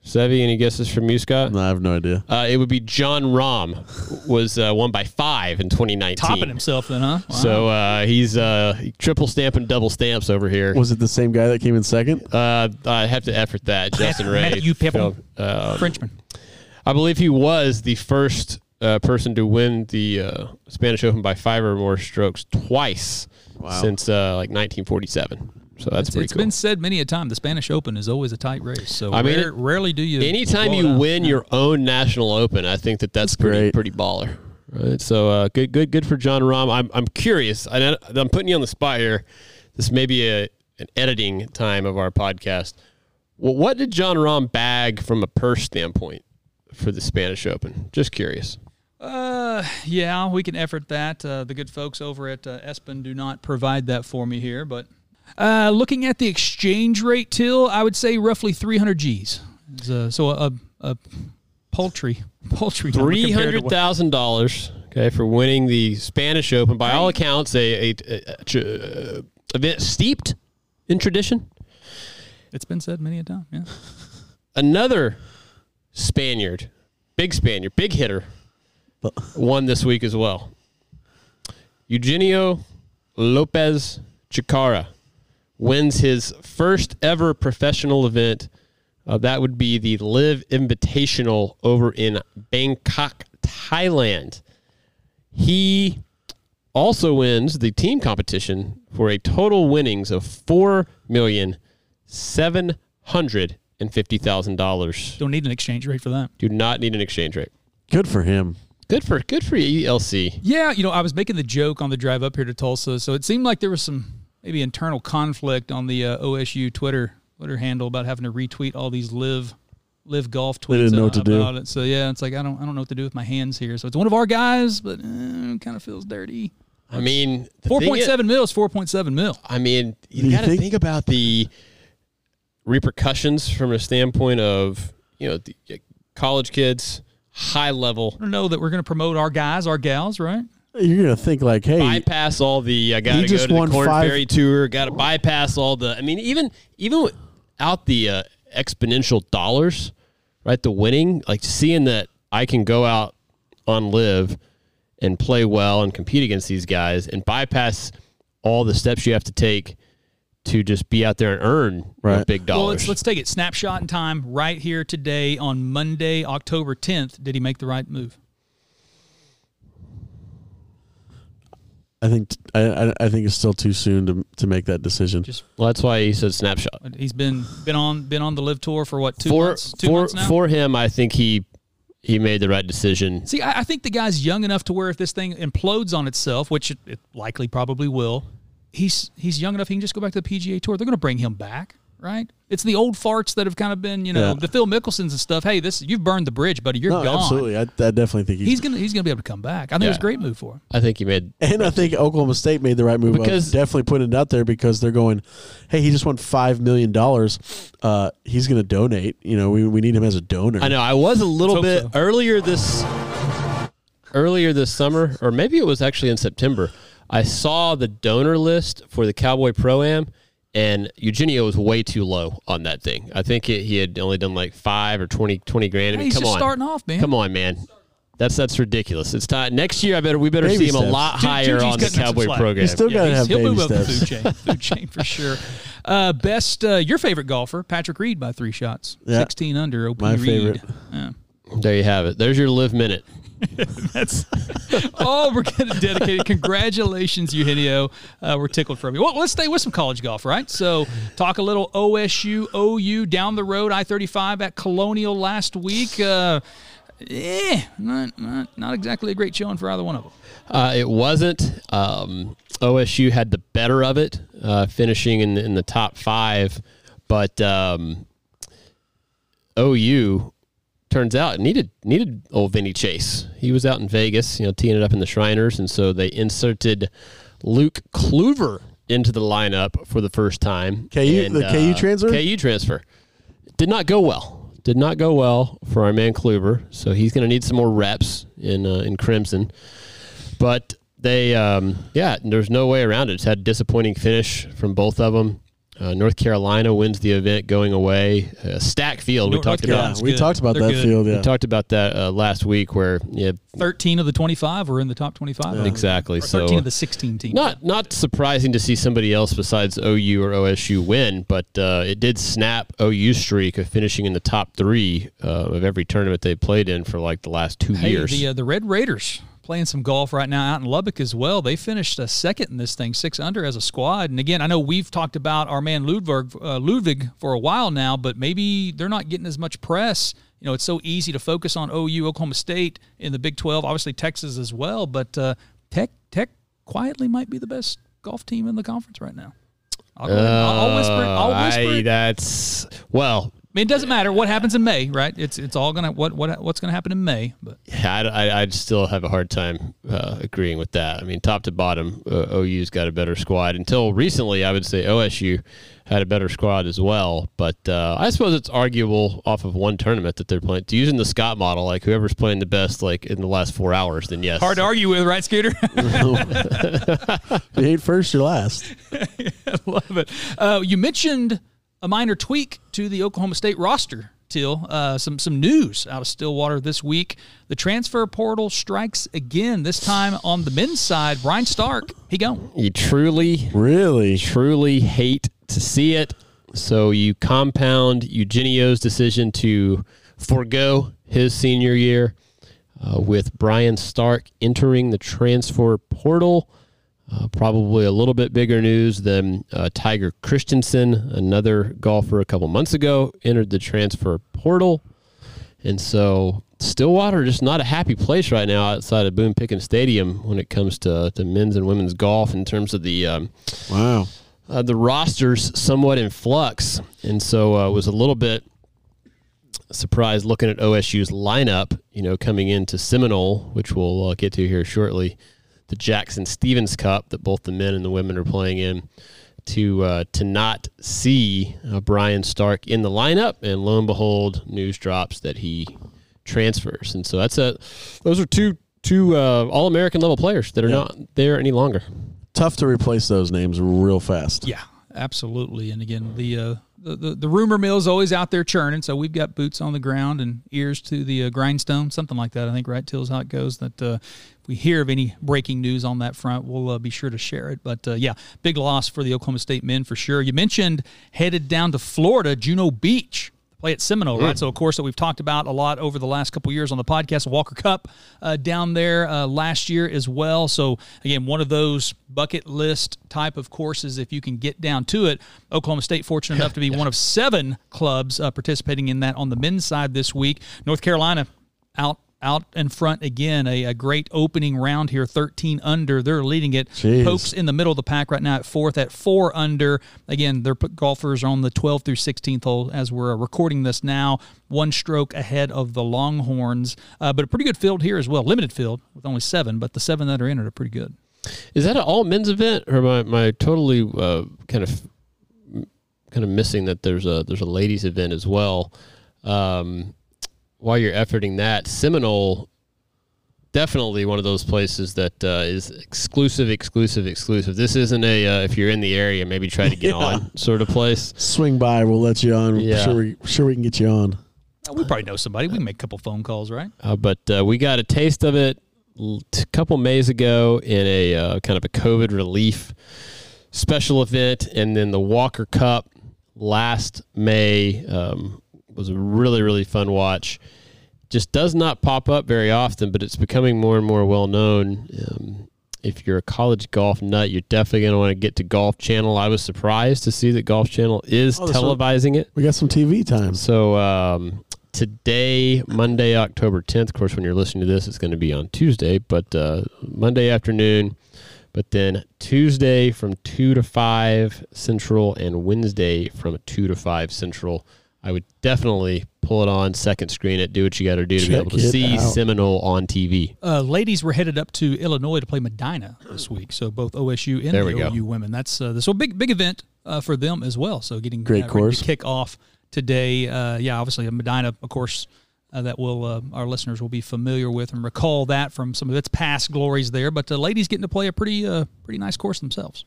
Seve, any guesses from you, Scott? No, I have no idea. Uh, it would be Jon Rahm was uh, won by five in 2019. Topping himself then, huh? Wow. So uh, he's uh, triple stamping double stamps over here. Was it the same guy that came in second? Uh, I have to effort that, Justin Ray. Matthew Pebble. Uh, Frenchman. I believe he was the first uh, person to win the uh, Spanish Open by five or more strokes twice since uh, like 1947. So that's It's, pretty it's cool. been said many a time. The Spanish Open is always a tight race. So I mean, rare- it- rarely do you. Anytime blow you win your own national open, I think that that's, That's pretty great. pretty baller. Right. So uh, good, good, good for Jon Rahm. I'm I'm curious. I, I'm putting you on the spot here. This may be a an editing time of our podcast. Well, what did Jon Rahm bag from a purse standpoint for the Spanish Open? Just curious. Uh, yeah, we can effort that. Uh, the good folks over at uh, ESPN do not provide that for me here, but uh, looking at the exchange rate, till I would say roughly 300 G's. Uh, so a, a paltry, paltry number Three hundred thousand dollars. Okay, for winning the Spanish Open. By all accounts, a, a, a- a- event steeped in tradition. It's been said many a time. Yeah. Another Spaniard, big Spaniard, big hitter, won this week as well. Eugenio Lopez Chacarra wins his first ever professional event. Uh, that would be the LIV Invitational over in Bangkok, Thailand. He also wins the team competition for a total winnings of four million seven hundred and fifty thousand dollars. Don't need an exchange rate for that. Do not need an exchange rate. Good for him. Good for good for you ELC. Yeah, you know, I was making the joke on the drive up here to Tulsa, so it seemed like there was some maybe internal conflict on the uh, OSU Twitter Twitter handle about having to retweet all these live LIV golf tweets didn't know uh, what to do. about it. So yeah, it's like I don't I don't know what to do with my hands here. So it's one of our guys, but eh, kind of feels dirty. I mean, four point seven Four thing point is- seven mil is four point seven mil. I mean, you, you got to think- think about the repercussions from a standpoint of you know the uh, college kids, high level. I know that we're going to promote our guys, our gals, right? You're gonna think like, hey, bypass all the I got He to go just to the won Korn five- Ferry tour. Got to bypass all the. I mean, even even without the uh, exponential dollars, right? The winning, like seeing that I can go out on LIV and play well and compete against these guys and bypass all the steps you have to take to just be out there and earn you Right. big dollars. Well, let's let's take it snapshot in time right here today on Monday, October tenth. Did he make the right move? I think I, I I think it's still too soon to to make that decision. Just well, that's why he said snapshot. he's been been on been on the LIV tour for what two for months? Two for months now. for him, I think he he made the right decision. See, I, I think the guy's young enough to where if this thing implodes on itself, which it, it likely probably will, he's he's young enough he can just go back to the PGA Tour. They're going to bring him back, right? It's the old farts that have kind of been, you know, Yeah. the Phil Mickelsons and stuff. Hey, this you've burned the bridge, buddy. You're no, gone. absolutely. I, I definitely think he's, He's gonna he's gonna be able to come back. I think it was a great move for him. I think he made And I think Oklahoma State made the right move Because- of definitely putting it out there because they're going, hey, he just won five million dollars. Uh, he's going to donate. You know, we, we need him as a donor. I know. I was a little bit so. earlier this earlier this summer, or maybe it was actually in September. I saw the donor list for the Cowboy Pro Am, and Eugenio was way too low on that thing. I think it, he had only done like five or 20, 20 grand. I Hey, mean, he's come just on, starting off, man. Come on, man. That's that's ridiculous. It's time next year. I better we better Baby see him a lot higher Juju's on the cutting him some Cowboy program. He's still got to he's- have he'll baby move up the food chain, food chain for sure. Uh, best, uh, your favorite golfer, Patrick Reed, by three shots, Yeah. sixteen under. OP My Reed. favorite. Yeah. There you have it. There's your LIV minute. That's all we're going to dedicate. it. Congratulations, Eugenio. Uh, we're tickled for you. Well, let's stay with some college golf, right? So, talk a little OSU, OU down the road, I 35 at Colonial last week. Uh, eh, not, not, not exactly a great showing for either one of them. Uh, it wasn't. Um, OSU had the better of it, uh, finishing in the, in the top five, but um, OU turns out needed needed old Vinny Chase. He was out in Vegas, you know, teeing it up in the Shriners, and so they inserted Luke Kluver into the lineup for the first time. KU And, the KU uh, transfer? KU transfer did not go well. Did not go well for our man Kluver, so he's going to need some more reps in uh, in Crimson. But they, um, yeah, there's no way around it. It's had a disappointing finish from both of them. Uh, North Carolina wins the event going away. Uh, stack field we talked Carolina. about. Yeah, we good. talked about They're that good. field. We talked about that uh, last week, where yeah, 13 of the 25 were in the top 25. exactly. Or So 13 of the 16 teams. not not surprising to see somebody else besides OU or OSU win, but uh, it did snap OU streak of finishing in the top three uh, of every tournament they played in for like the last two Hey, years. the uh, the Red Raiders playing some golf right now out in Lubbock as well. They finished a second in this thing, six under as a squad. And again, I know we've talked about our man Ludvig, uh, Ludvig for a while now, but maybe they're not getting as much press. You know, it's so easy to focus on OU, Oklahoma State in the Big 12, obviously Texas as well. But uh, Tech Tech quietly might be the best golf team in the conference right now. I'll, ahead. I'll, I'll whisper it. I'll Uh, whisper I, that's well. I mean, it doesn't matter what happens in May, right? It's it's all gonna what what what's gonna happen in May. But I, I, I'd still have a hard time uh, agreeing with that. I mean, top to bottom, uh, OU's got a better squad. Until recently, I would say OSU had a better squad as well. But uh, I suppose it's arguable off of one tournament that they're playing. Using the Scott model, like whoever's playing the best, like in the last four hours, then yes. hard to argue with, right, Scooter? you ain't first, you're last. I love it. Uh, you mentioned a minor tweak to the Oklahoma State roster. Till uh, some some news out of Stillwater this week. The transfer portal strikes again. This time on the men's side. Brian Stark, he gone. You truly, Really? truly hate to see it. So you compound Eugenio's decision to forego his senior year uh, with Brian Stark entering the transfer portal. Uh, probably a little bit bigger news than uh, Tiger Christensen, another golfer a couple months ago, entered the transfer portal. And so Stillwater just not a happy place right now outside of Boone Pickens Stadium when it comes to, to men's and women's golf in terms of the um, Wow. uh, the roster's somewhat in flux, and so uh, was a little bit surprised looking at OSU's lineup. You know, coming into Seminole, which we'll uh, get to here shortly, the Jackson Stevens Cup that both the men and the women are playing in. To uh, to not see uh, Brian Stark in the lineup, and lo and behold, news drops that he transfers, and so that's a those are two two uh, All American level players that are Yeah. not there any longer. Tough to replace those names real fast. Yeah, absolutely. And again, the uh, the, the rumor mill is always out there churning. So we've got boots on the ground and ears to the uh, grindstone, something like that. I think right Till's how it goes. That uh, if we hear of any breaking news on that front, we'll uh, be sure to share it. But uh, yeah, big loss for the Oklahoma State men for sure. You mentioned headed down to Florida, Juno Beach. Play at Seminole, right? So, of course, that we've talked about a lot over the last couple years on the podcast. Walker Cup uh, down there uh, last year as well. So, again, one of those bucket list type of courses. If you can get down to it, Oklahoma State fortunate enough to be one of seven clubs uh, participating in that on the men's side this week. North Carolina out out in front again. A, a great opening round here, 13 under. They're leading it. Jeez. Pokes in the middle of the pack right now at fourth at four under. Again, their golfers are on the 12th through 16th hole as we're recording this now. One stroke ahead of the Longhorns, uh, but a pretty good field here as well. Limited field with only seven, but the seven that are in it are pretty good. Is that an all men's event, or am I, am I totally uh, kind of kind of missing that there's a there's a ladies event as well? Um, while you're efforting that, Seminole definitely one of those places that uh, is exclusive, exclusive, exclusive. This isn't a uh, if you're in the area, maybe try to get Yeah. on sort of place. Swing by, we'll let you on. Yeah. Sure, we, sure we can get you on. Uh, we probably know somebody. We can make a couple phone calls, right? Uh, but uh, we got a taste of it a couple Mays ago in a uh, kind of a COVID relief special event, and then the Walker Cup last May um, was a really really fun watch. Just does not pop up very often, but it's becoming more and more well known. Um, if you're a college golf nut, you're definitely going to want to get to Golf Channel. I was surprised to see that Golf Channel is Oh, televising it. We got some TV time. So um, today, Monday, October 10th, of course, when you're listening to this, it's going to be on Tuesday, but uh, Monday afternoon. But then Tuesday from 2 to 5 Central and Wednesday from 2 to 5 Central. I would definitely pull it on, second screen it, do what you got to do to be able to see out. Seminole on TV. Uh, ladies were headed up to Illinois to play Medinah this week. So both OSU and There the we go. OU women. That's uh, this big big event uh, for them as well. So getting Great uh, ready to course. kick off today. Uh, yeah, obviously Medinah, of course. Uh, that will uh, our listeners will be familiar with and recall that from some of its past glories there. But the ladies getting to play a pretty uh, pretty nice course themselves.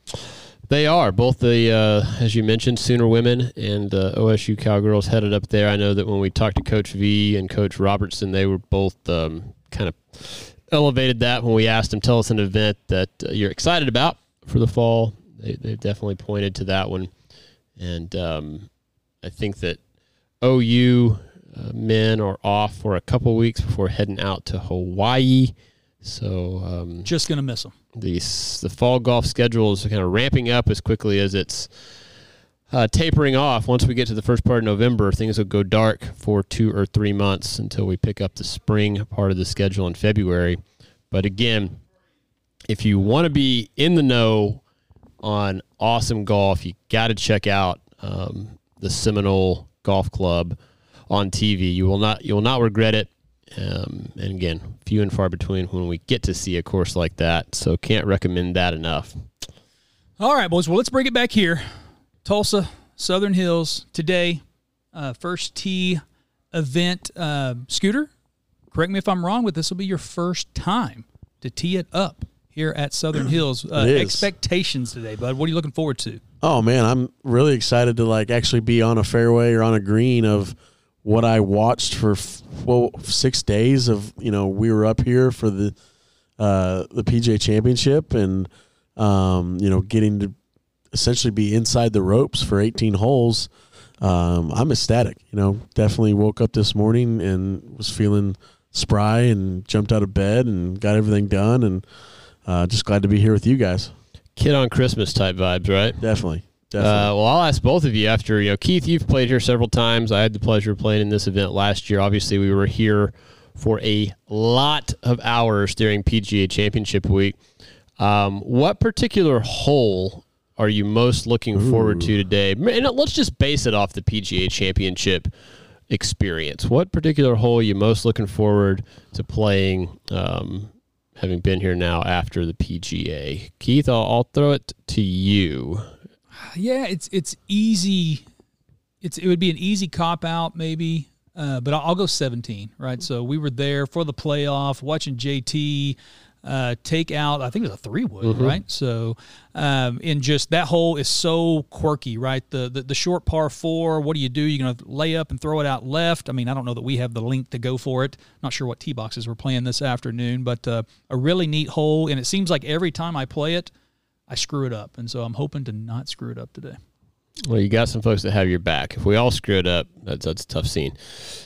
They are both the, uh, as you mentioned, Sooner women and OSU Cowgirls headed up there. I know that when we talked to Coach V and Coach Robertson, they were both um, kind of elevated that when we asked them, tell us an event that uh, you're excited about for the fall. They, they've definitely pointed to that one. And um, I think that OU uh, men are off for a couple weeks before heading out to Hawaii. So um, Just gonna miss them. the the fall golf schedule is kind of ramping up as quickly as it's uh, tapering off. Once we get to the first part of November, things will go dark for two or three months until we pick up the spring part of the schedule in February. But again, if you want to be in the know on awesome golf, you got to check out um, the Seminole Golf Club on TV. You will not you will not regret it. Um, and again, few and far between when we get to see a course like that. So can't recommend that enough. All right, boys. Well, let's bring it back here. Tulsa, Southern Hills today. Uh, first tee event. Uh, Scooter, correct me if I'm wrong, but this will be your first time to tee it up here at Southern Hills. Uh, It is. expectations today, bud. What are you looking forward to? Oh man, I'm really excited to like actually be on a fairway or on a green of what I watched for well six days of you know we were up here for the uh, the PGA Championship and um, you know getting to essentially be inside the ropes for 18 holes. Um, I'm ecstatic. You know, definitely woke up this morning and was feeling spry and jumped out of bed and got everything done and uh, just glad to be here with you guys. Kid on Christmas type vibes, right? Definitely. Uh, well, I'll ask both of you after. You know, Keith, you've played here several times. I had the pleasure of playing in this event last year. Obviously, we were here for a lot of hours during PGA Championship Week. Um, what particular hole are you most looking forward to today? And let's just base it off the PGA Championship experience. What particular hole are you most looking forward to playing? Um, having been here now after the PGA, Keith, I'll, I'll throw it to you. Yeah, it's it's easy. It's it would be an easy cop out maybe, uh, but I'll, I'll go 17. Right. So we were there for the playoff, watching JT uh, take out. I think it was a three wood. Right. So, um, and just that hole is so quirky. Right. The, the the short par four. What do you do? You're gonna lay up and throw it out left. I mean, I don't know that we have the length to go for it. Not sure what tee boxes we're playing this afternoon, but uh, a really neat hole. And it seems like every time I play it. I screw it up, and so I'm hoping to not screw it up today. Well, you got some folks that have your back. If we all screw it up, that's that's a tough scene.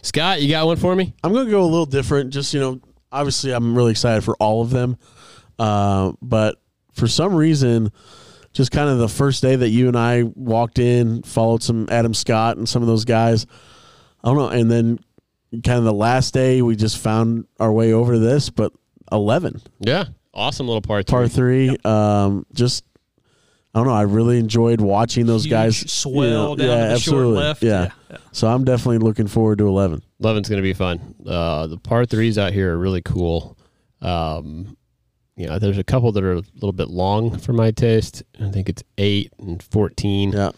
Scott, you got one for me? I'm going to go a little different. Just you know, obviously, I'm really excited for all of them, uh, but for some reason, just kind of the first day that you and I walked in, followed some Adam Scott and some of those guys. I don't know, and then kind of the last day, we just found our way over to this, but 11 Yeah, awesome little part. par three. three. Um, just I don't know. I really enjoyed watching those Huge guys swell you know, down yeah, to the short absolutely. left. Yeah. Yeah, yeah. So I'm definitely looking forward to 11. Eleven's going to be fun. Uh, the par threes out here are really cool. Um, you know, there's a couple that are a little bit long for my taste. I think it's eight and fourteen. Yeah.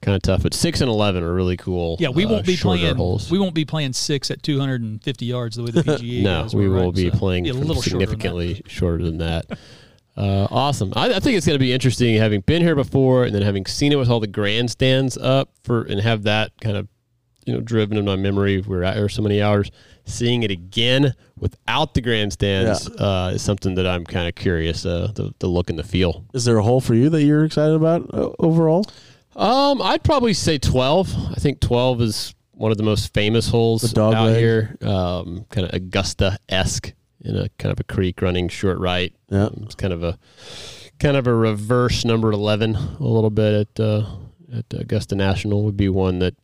Kind of tough, but six and eleven are really cool. Yeah, we uh, won't be playing. holes. We won't be playing six at 250 yards the way the PGA. Is. No, guys we will right? be So, playing yeah, a little shorter than that. significantly shorter than that. Uh, awesome. I, I think it's going to be interesting having been here before and then having seen it with all the grandstands up for and have that kind of you know driven in my memory. We're out here so many hours. Seeing it again without the grandstands uh, is something that I'm kind of curious uh, the, the look and the feel. Is there a hole for you that you're excited about uh, overall? Um, I'd probably say 12. I think 12 is one of the most famous holes The dog out leg. here. Um, kind of Augusta esque in a kind of a creek running short right. Yeah. Um, it's kind of a kind of a reverse number 11 a little bit at uh, at Augusta National would be one that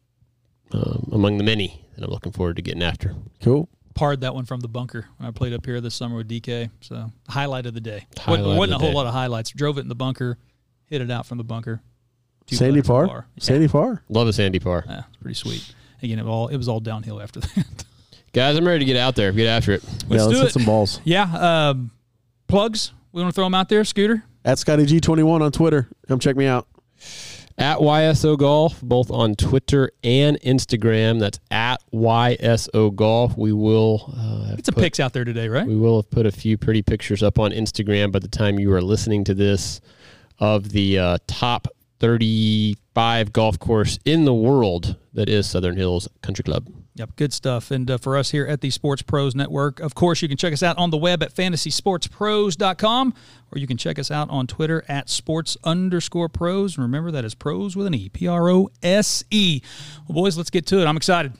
um, among the many that I'm looking forward to getting after. Cool. Parred that one from the bunker when I played up here this summer with DK. So highlight of the day. Highlight wasn't of wasn't the a whole day. lot of highlights. Drove it in the bunker, hit it out from the bunker. Two Sandy putted from par? Sandy par? Love a sandy par. Yeah, it's pretty sweet. Again, it all it was all downhill after that. Guys, I'm ready to get out there. Get after it. Let's yeah, let's do hit it. some balls. yeah, um, plugs. We want to throw them out there. Scooter. At Scotty G21 on Twitter. Come check me out. at YSO Golf, both on Twitter and Instagram. That's at YSO Golf. We will. Uh, It's a put- pics out there today, right? We will have put a few pretty pictures up on Instagram by the time you are listening to this of the uh, top 35 golf course in the world that is Southern Hills Country Club. Yep, good stuff. And uh, for us here at the Sports Prose Network, of course, you can check us out on the web at fantasysportsprose.com or you can check us out on Twitter at sports underscore pros. And remember, that is prose with an E, P R O S E. Well, boys, let's get to it. I'm excited.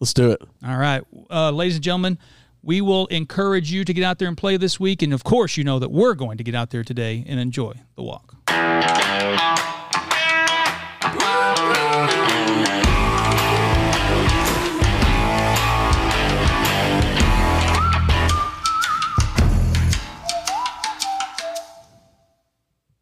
Let's do it. All right. Uh, ladies and gentlemen, we will encourage you to get out there and play this week. And of course, you know that we're going to get out there today and enjoy the walk.